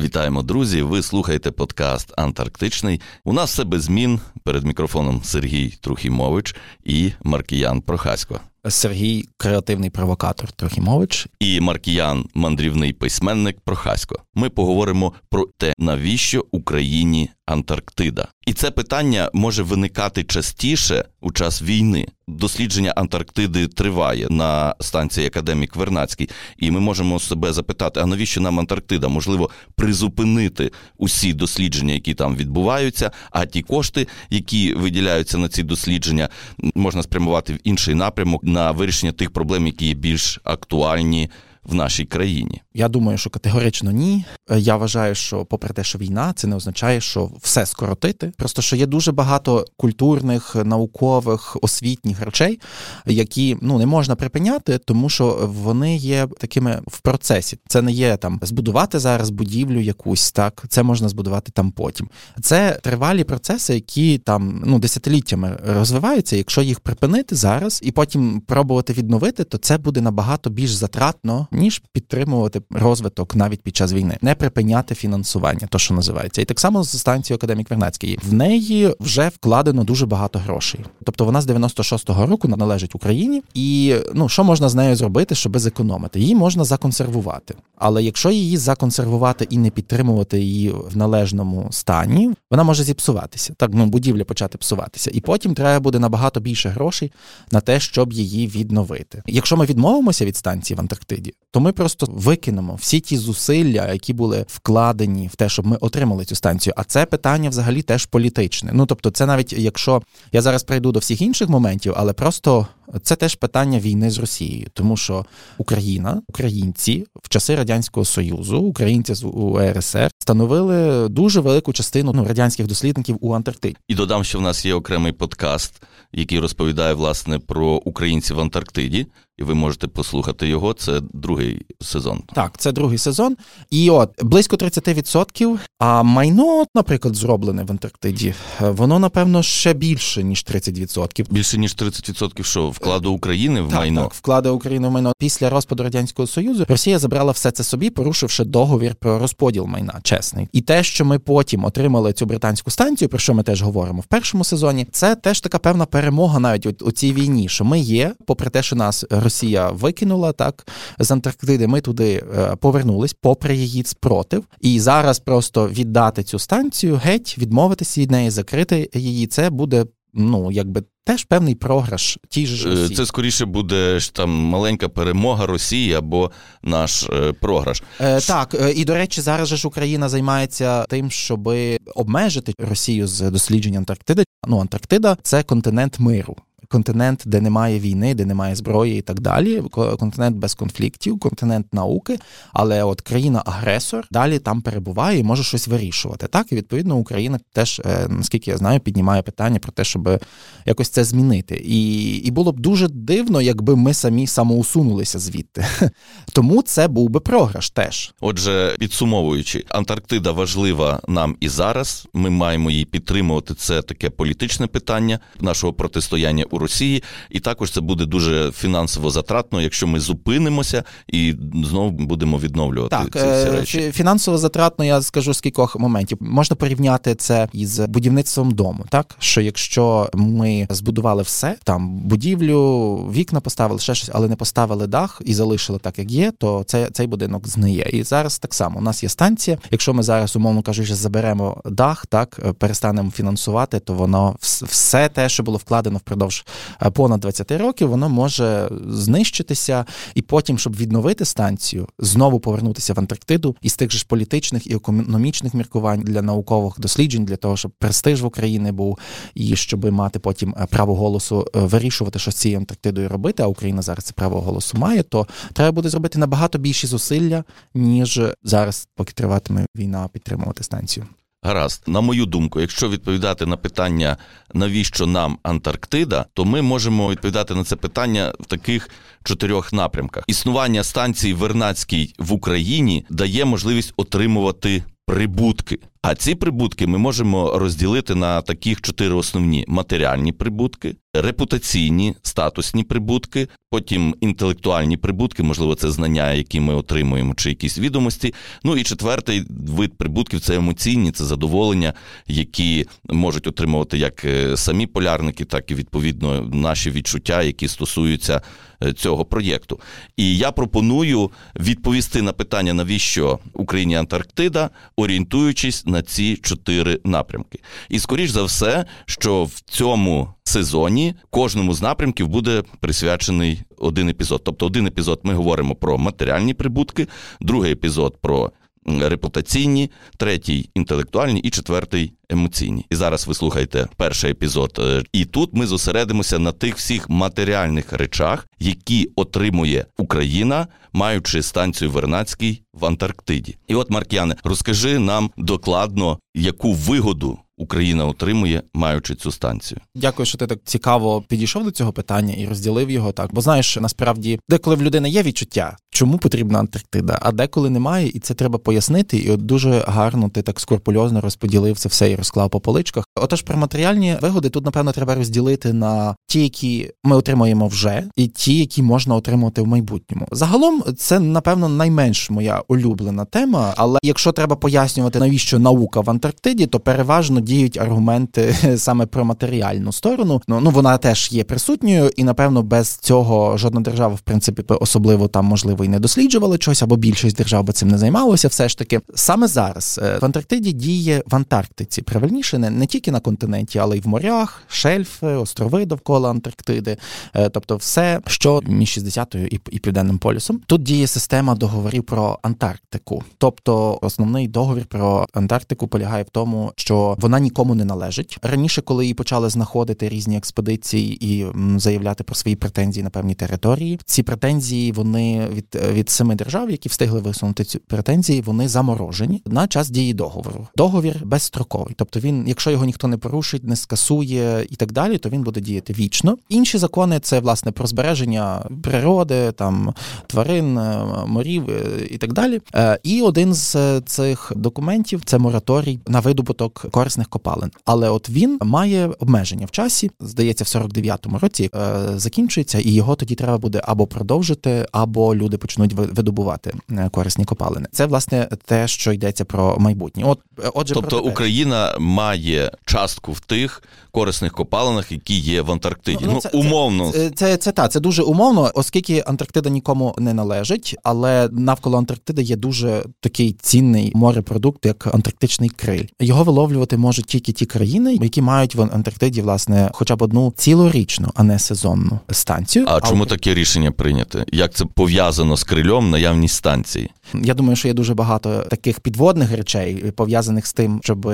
Вітаємо, друзі! Ви слухаєте подкаст Антарктичний. У нас все без змін. Перед мікрофоном Сергій Трухімович і Маркіян Прохасько. Сергій креативний провокатор Трохімович і Маркіян, мандрівний письменник Прохасько. Ми поговоримо про те, навіщо Україні Антарктида. І це питання може виникати частіше у час війни. Дослідження Антарктиди триває на станції Академік Вернацький, і ми можемо себе запитати: а навіщо нам Антарктида? Можливо, призупинити усі дослідження, які там відбуваються, а ті кошти, які виділяються на ці дослідження, можна спрямувати в інший напрямок на вирішення тих проблем, які є більш актуальні в нашій країні. Я думаю, що категорично ні. Е, я вважаю, що, попри те, що війна, це не означає, що все скоротити. Просто що є дуже багато культурних, наукових, освітніх речей, які ну не можна припиняти, тому що вони є такими в процесі. Це не є там збудувати зараз будівлю якусь, так це можна збудувати там потім. Це тривалі процеси, які там ну десятиліттями розвиваються. Якщо їх припинити зараз і потім пробувати відновити, то це буде набагато більш затратно ніж підтримувати розвиток навіть під час війни, не припиняти фінансування, то що називається, і так само з станцією Академік Вернацький. В неї вже вкладено дуже багато грошей. Тобто вона з 96-го року належить Україні, і ну що можна з нею зробити, щоб зекономити? Її можна законсервувати. Але якщо її законсервувати і не підтримувати її в належному стані, вона може зіпсуватися. Так ну будівля почати псуватися, і потім треба буде набагато більше грошей на те, щоб її відновити. Якщо ми відмовимося від станції в Антарктиді, то ми просто викинемо всі ті зусилля, які були вкладені в те, щоб ми отримали цю станцію. А це питання взагалі теж політичне. Ну тобто, це навіть якщо я зараз прийду до всіх інших моментів, але просто це теж питання війни з Росією, тому що Україна, українці в часи радянського союзу, українці з УРСР становили дуже велику частину ну, радянських дослідників у Антарктиді. І додам, що в нас є окремий подкаст, який розповідає власне про українців в Антарктиді і ви можете послухати його. Це другий сезон. Так, це другий сезон. І от близько 30%, А майно, наприклад, зроблене в Антарктиді, воно напевно ще більше ніж 30%. Більше ніж 30% що вкладу України в так, майно Так, вклади України в майно після розпаду радянського союзу. Росія забрала все це собі, порушивши договір про розподіл майна. Чесний, і те, що ми потім отримали цю британську станцію, про що ми теж говоримо в першому сезоні, це теж така певна перемога навіть у цій війні, що ми є, попри те, що нас Росія викинула так з Антарктиди. Ми туди е, повернулись, попри її спротив, і зараз просто віддати цю станцію, геть відмовитися від неї, закрити її. Це буде ну якби. Теж певний програш ті ж е, Росії. це скоріше буде ж там маленька перемога Росії або наш е, програш. Е, Так е, і до речі, зараз ж Україна займається тим, щоб обмежити Росію з дослідження Антарктиди. Ну Антарктида це континент миру континент, де немає війни, де немає зброї і так далі. Континент без конфліктів, континент науки, але от країна-агресор далі там перебуває і може щось вирішувати. Так і відповідно Україна теж, е, наскільки я знаю, піднімає питання про те, щоб якось це змінити. І і було б дуже дивно, якби ми самі самоусунулися звідти. Тому це був би програш теж. Отже, підсумовуючи, Антарктида важлива нам і зараз. Ми маємо її підтримувати. Це таке політичне питання нашого протистояння у Росії, і також це буде дуже фінансово затратно, якщо ми зупинимося і знову будемо відновлювати так, ці всі е, речі. Фінансово затратно, я скажу з кількох моментів. Можна порівняти це із будівництвом дому. Так що якщо ми збудували все, там будівлю, вікна поставили ще щось, але не поставили дах і залишили так, як є, то це цей будинок знає. І зараз так само у нас є станція. Якщо ми зараз, умовно кажучи, заберемо дах, так перестанемо фінансувати, то воно все те, що було вкладено впродовж понад 20 років, воно може знищитися, і потім, щоб відновити станцію, знову повернутися в Антарктиду із тих же ж політичних і економічних міркувань для наукових досліджень, для того, щоб престиж в Україні був і щоб мати потім е, право голосу е, вирішувати, що з цією Антарктидою робити. А Україна зараз це право голосу має, то треба буде зробити набагато більші зусилля, ніж зараз, поки триватиме війна, підтримувати станцію. Гаразд, на мою думку, якщо відповідати на питання, навіщо нам Антарктида, то ми можемо відповідати на це питання в таких чотирьох напрямках. Існування станції Вернацькій в Україні дає можливість отримувати прибутки. А ці прибутки ми можемо розділити на таких чотири основні: матеріальні прибутки, репутаційні, статусні прибутки, потім інтелектуальні прибутки, можливо, це знання, які ми отримуємо, чи якісь відомості. Ну і четвертий вид прибутків це емоційні, це задоволення, які можуть отримувати як е, самі полярники, так і відповідно наші відчуття, які стосуються е, цього проєкту. І я пропоную відповісти на питання, навіщо Україні Антарктида, орієнтуючись на ці чотири напрямки. І скоріш за все, що в цьому сезоні кожному з напрямків буде присвячений один епізод. Тобто, один епізод ми говоримо про матеріальні прибутки, другий епізод про репутаційні, третій інтелектуальні і четвертий емоційні. І зараз ви слухаєте перший епізод. Е, і тут ми зосередимося на тих всіх матеріальних речах, які отримує Україна, маючи станцію Вернацький в Антарктиді. І от Марк'яне, розкажи нам докладно, яку вигоду Україна отримує, маючи цю станцію. Дякую, що ти так цікаво підійшов до цього питання і розділив його так. Бо знаєш, насправді, деколи в людини є відчуття, чому потрібна Антарктида, а деколи немає, і це треба пояснити. І от дуже гарно ти так скрупульозно розподілив це все і розклав по поличках. Отож, про матеріальні вигоди тут, напевно, треба розділити на ті, які ми отримуємо вже, і ті, які можна отримати в майбутньому. Загалом, це напевно найменш моя улюблена тема. Але якщо треба пояснювати, навіщо наука в Антарктиді, то переважно діють аргументи саме про матеріальну сторону. Ну ну вона теж є присутньою, і напевно без цього жодна держава, в принципі, особливо там можливо і не досліджувала щось, або більшість держав би цим не займалося. Все ж таки, саме зараз е, в Антарктиді діє в Антарктиці. Правильніше не, не тільки на континенті, але й в морях, шельфи, острови довкола Антарктиди, е, тобто все, що між 60-ю і, і південним полюсом. Тут діє система договорів про Антарктику. Тобто, основний договір про Антарктику полягає в тому, що вона нікому не належить. Раніше, коли її почали знаходити різні експедиції і заявляти про свої претензії на певні території, ці претензії вони від від семи держав, які встигли висунути ці претензії, вони заморожені на час дії договору. Договір безстроковий, тобто він, якщо його ніхто не порушить, не скасує і так далі, то він буде діяти вічно. Інші закони це власне про збереження природи, там тварин, е, морів е, і так далі. Е, і один з цих документів це мораторій на видобуток корисних копалин. Але от він має обмеження в часі, здається, в 49-му році е, закінчується, і його тоді треба буде або продовжити, або люди почнуть видобувати е, корисні копалини. Це власне те, що йдеться про майбутнє. От е, отже, тобто про Україна має частку в тих корисних копалинах, які є в Антарктиді. Ну, ну це, умовно, це це, це та це дуже умовно, оскільки Антарктида нікому не належить, але навколо Антарктиди є дуже такий цінний морепродукт, як антарктичний криль. Його виловлювати можуть тільки ті країни, які мають в Антарктиді власне хоча б одну цілорічну, а не сезонну станцію. А, а чому таке рішення прийняте? Як це пов'язано з крильом наявність станції? Я думаю, що є дуже багато таких підводних речей пов'язаних з тим, щоб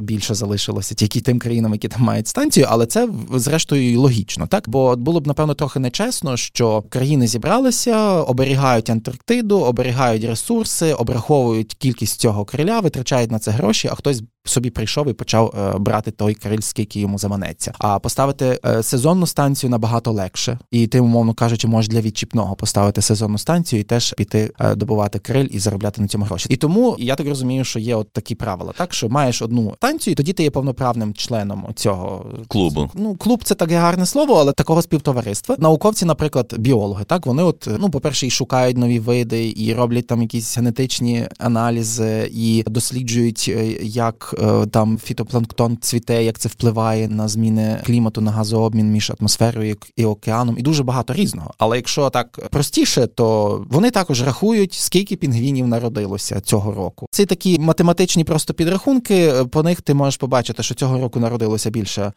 більше залишилося тільки тим країнам, які там мають станцію, але це зрештою логічно, так? Бо було б напевно трохи нечесно, що країни зібралися, оберігають Антарктиду, оберігають ресурси, обраховують кількість цього криля, витрачають на це гроші, а хтось собі прийшов і почав е, брати той криль, скільки йому заманеться. А поставити е, сезонну станцію набагато легше, і ти, умовно кажучи, можеш для відчіпного поставити сезонну станцію і теж піти е, добувати криль і заробляти на цьому гроші. І тому я так розумію, що є от такі правила, так що маєш одну станцію, і тоді ти є повноправним членом цього клубу. Ну, клуб це таке гарне слово, але такого співтовариства. Науковці, наприклад, біологи, так вони, от ну, по перше, і шукають нові види, і роблять там якісь генетичні аналізи, і досліджують, як. Е, там фітопланктон цвіте, як це впливає на зміни клімату, на газообмін між атмосферою і океаном, і дуже багато різного. Але якщо так простіше, то вони також рахують, скільки пінгвінів народилося цього року. Це такі математичні просто підрахунки. По них ти можеш побачити, що цього року народилося більше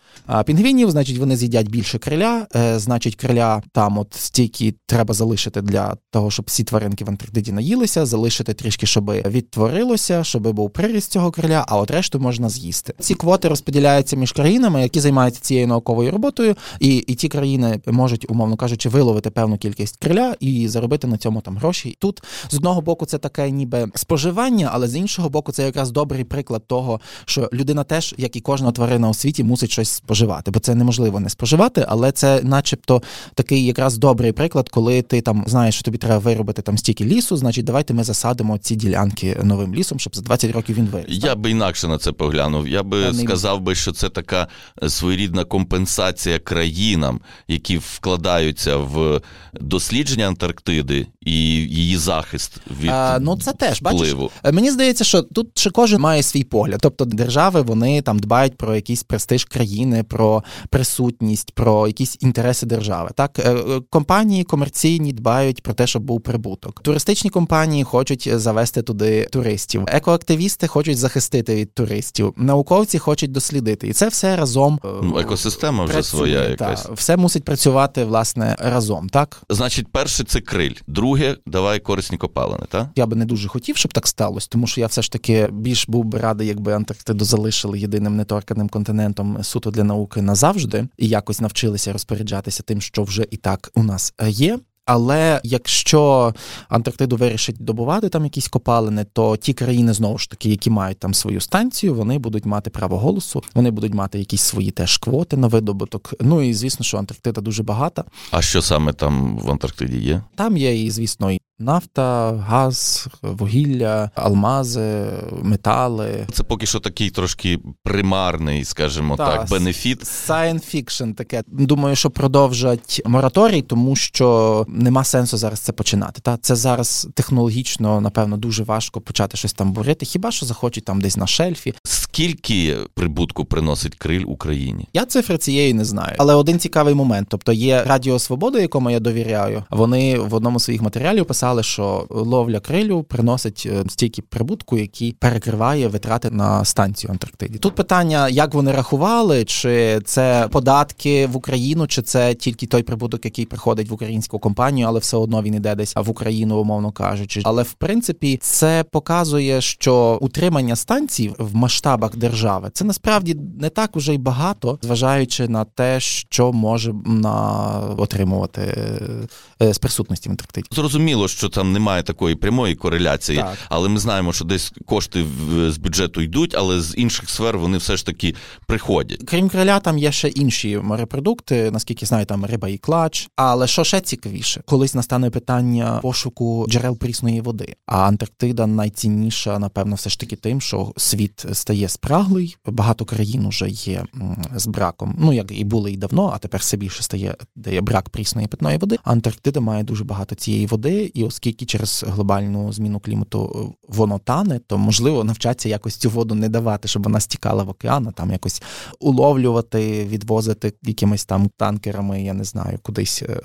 пінгвінів, значить вони з'їдять більше криля, е, значить, криля там от стільки треба залишити для того, щоб всі тваринки в Антарктиді наїлися, залишити трішки, щоб відтворилося, щоб був приріст цього криля, а от решту можна з'їсти. Ці квоти розподіляються між країнами, які займаються цією науковою роботою, і і ті країни можуть, умовно кажучи, виловити певну кількість криля і заробити на цьому там гроші. Тут з одного боку, це таке ніби споживання, але з іншого боку, це якраз добрий приклад того, що людина теж, як і кожна тварина у світі, мусить щось споживати, бо це неможливо не споживати, але це, начебто, такий якраз добрий приклад, коли ти там знаєш, що тобі треба виробити там стільки лісу, значить, давайте ми засадимо ці ділянки новим лісом, щоб за 20 років він виріс. Я би інакше на це поглянув. Я би Певний... сказав би, що це така е, своєрідна компенсація країнам, які вкладаються в дослідження Антарктиди і її захист від а, ну це теж впливу. бачиш. Е, мені здається, що тут ще кожен має свій погляд. Тобто держави вони там дбають про якийсь престиж країни, про присутність, про якісь інтереси держави. Так е, компанії комерційні дбають про те, щоб був прибуток. Туристичні компанії хочуть завести туди туристів. Екоактивісти хочуть захистити від туристів. Науковці хочуть дослідити, і це все разом е, ну, екосистема вже працює, своя якась. Та, все мусить працювати власне разом. Так, значить, перше це криль, друге давай корисні копалини. Так? Я би не дуже хотів, щоб так сталося, тому що я все ж таки більш був би радий, якби Антарктиду залишили єдиним неторканим континентом суто для науки назавжди, і якось навчилися розпоряджатися тим, що вже і так у нас є. Але якщо Антарктиду вирішить добувати там якісь копалини, то ті країни знову ж таки, які мають там свою станцію, вони будуть мати право голосу, вони будуть мати якісь свої теж квоти на видобуток. Ну і звісно, що Антарктида дуже багата. А що саме там в Антарктиді є? Там є і звісно і Нафта, газ, вугілля, алмази, метали. Це поки що такий трошки примарний, скажімо так, так бенефіт. Science fiction таке. Думаю, що продовжать мораторій, тому що нема сенсу зараз це починати. Та це зараз технологічно, напевно, дуже важко почати щось там бурити. Хіба що захочуть там десь на шельфі? Скільки прибутку приносить криль Україні? Я цифри цієї не знаю. Але один цікавий момент: тобто є Радіо Свобода, якому я довіряю. Вони в одному з своїх матеріалів писали що ловля крилю приносить е, стільки прибутку, який перекриває витрати на станцію Антарктиді. Тут питання, як вони рахували, чи це податки в Україну, чи це тільки той прибуток, який приходить в українську компанію, але все одно він іде десь в Україну, умовно кажучи. Але в принципі це показує, що утримання станцій в масштабах держави це насправді не так уже й багато, зважаючи на те, що може на отримувати е, з присутності в Антарктиді. Зрозуміло, що там немає такої прямої кореляції, так. але ми знаємо, що десь кошти з бюджету йдуть, але з інших сфер вони все ж таки приходять. Крім криля, там є ще інші морепродукти, наскільки знаю, там риба і клач. Але що ще цікавіше, колись настане питання пошуку джерел прісної води. А Антарктида найцінніша, напевно, все ж таки тим, що світ стає спраглий. Багато країн уже є з браком. Ну як і були і давно, а тепер все більше стає де є брак прісної питної води. Антарктида має дуже багато цієї води, і оскільки через глобальну зміну клімату е, воно тане, то можливо навчаться якось цю воду не давати, щоб вона стікала в океан, а там якось уловлювати, відвозити якимись там танкерами, я не знаю, кудись е,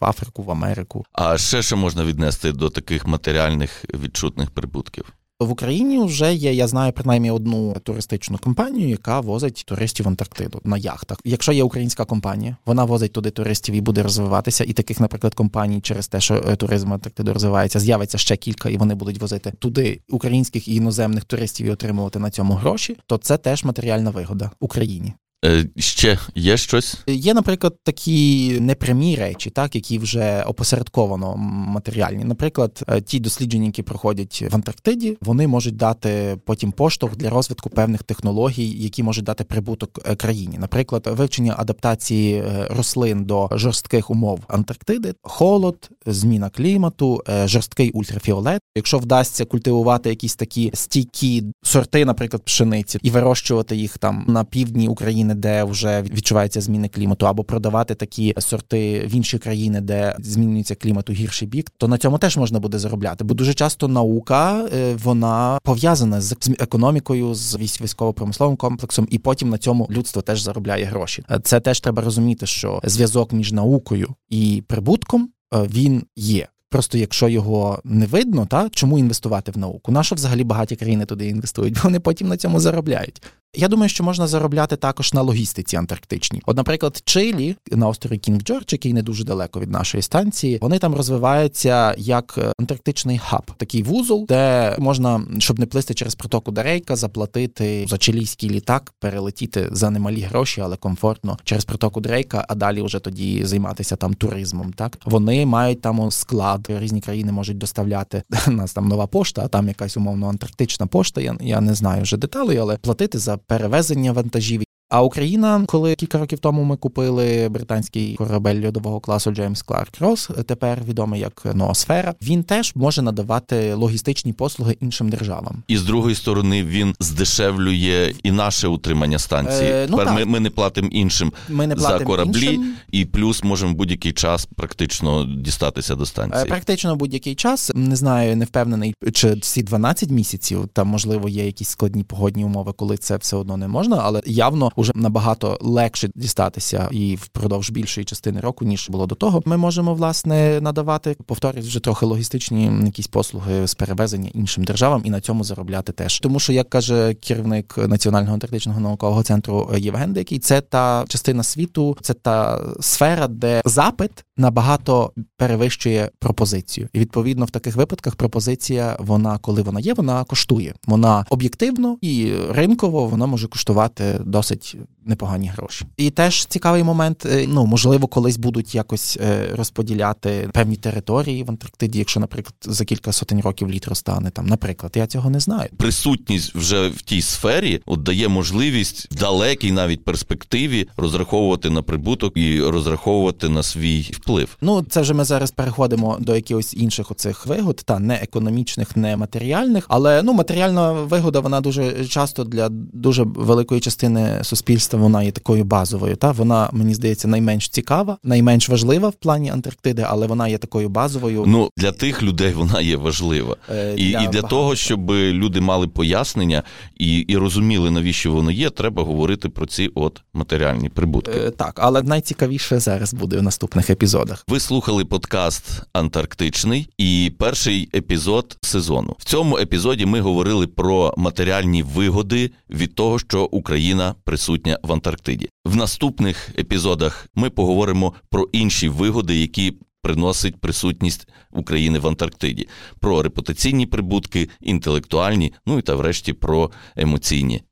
в Африку, в Америку. А ще що можна віднести до таких матеріальних відчутних прибутків? В Україні вже є, я знаю принаймні одну туристичну компанію, яка возить туристів в Антарктиду на яхтах. Якщо є українська компанія, вона возить туди туристів і буде розвиватися. І таких, наприклад, компаній через те, що туризм туризм Антарктиду розвивається, з'явиться ще кілька, і вони будуть возити туди українських і іноземних туристів і отримувати на цьому гроші. То це теж матеріальна вигода Україні. Е, ще є щось? Є, наприклад, такі непрямі речі, так які вже опосередковано матеріальні. Наприклад, е, ті дослідження, які проходять в Антарктиді, вони можуть дати потім поштовх для розвитку певних технологій, які можуть дати прибуток е, країні. Наприклад, вивчення адаптації рослин до жорстких умов Антарктиди, холод, зміна клімату, жорсткий ультрафіолет. Якщо вдасться культивувати якісь такі стійкі сорти, наприклад, пшениці, і вирощувати їх там на півдні України де вже відчуваються зміни клімату, або продавати такі сорти в інші країни, де змінюється клімат у гірший бік, то на цьому теж можна буде заробляти. Бо дуже часто наука е, вона пов'язана з економікою, з військово-промисловим комплексом, і потім на цьому людство теж заробляє гроші. Е, це теж треба розуміти, що зв'язок між наукою і прибутком е, він є. Просто якщо його не видно, та чому інвестувати в науку? Нащо взагалі багаті країни туди інвестують? Бо вони потім на цьому заробляють. Я думаю, що можна заробляти також на логістиці антарктичній. От, наприклад, Чилі на острові Кінг Джордж, який не дуже далеко від нашої станції, вони там розвиваються як антарктичний хаб, такий вузол, де можна, щоб не плисти через протоку Дарейка, заплатити за чилійський літак, перелетіти за немалі гроші, але комфортно через протоку Дрейка, а далі вже тоді займатися там туризмом. Так вони мають там склад, різні країни можуть доставляти. У нас там нова пошта, а там якась умовно антарктична пошта. Я я не знаю вже деталей, але платити за перевезення вантажів а Україна, коли кілька років тому ми купили британський корабель льодового класу Джеймс Кларк Росс, тепер відомий як Ноосфера, він теж може надавати логістичні послуги іншим державам. І з другої сторони він здешевлює і наше утримання станції. Е, ну, тепер ми, ми не платимо іншим ми не за кораблі, іншим. і плюс можемо будь-який час практично дістатися до станції. Е, практично будь-який час не знаю, не впевнений, чи всі 12 місяців там можливо є якісь складні погодні умови, коли це все одно не можна, але явно уже набагато легше дістатися і впродовж більшої частини року, ніж було до того. Ми можемо власне надавати, повторюсь, вже трохи логістичні якісь послуги з перевезення іншим державам і на цьому заробляти теж. Тому що, як каже керівник Національного антарктичного наукового центру Євген Дикий, це та частина світу, це та сфера, де запит набагато перевищує пропозицію, і відповідно в таких випадках пропозиція, вона коли вона є, вона коштує. Вона об'єктивно і ринково вона може коштувати досить непогані гроші. І теж цікавий момент. Е, ну можливо, колись будуть якось е, розподіляти певні території в Антарктиді, якщо, наприклад, за кілька сотень років літ розтане там. Наприклад, я цього не знаю. Присутність вже в тій сфері от дає можливість в далекій навіть перспективі розраховувати на прибуток і розраховувати на свій вплив. Ну це вже ми зараз переходимо до якихось інших оцих вигод, та не економічних, не матеріальних, але ну матеріальна вигода вона дуже часто для дуже великої частини суспільства вона є такою базовою. Та вона мені здається найменш цікава, найменш важлива в плані Антарктиди, але вона є такою базовою. Ну для тих людей вона є важлива, е, і для, і для того, щоб люди мали пояснення і і розуміли навіщо воно є, треба говорити про ці от матеріальні прибутки. Е, так, але найцікавіше зараз буде в наступних епізодах. Ви слухали подкаст Антарктичний і перший епізод сезону. В цьому епізоді ми говорили про матеріальні вигоди від того, що Україна присутня в Антарктиді. В наступних епізодах ми поговоримо про інші вигоди, які приносить присутність України в Антарктиді, про репутаційні прибутки, інтелектуальні, ну і та врешті про емоційні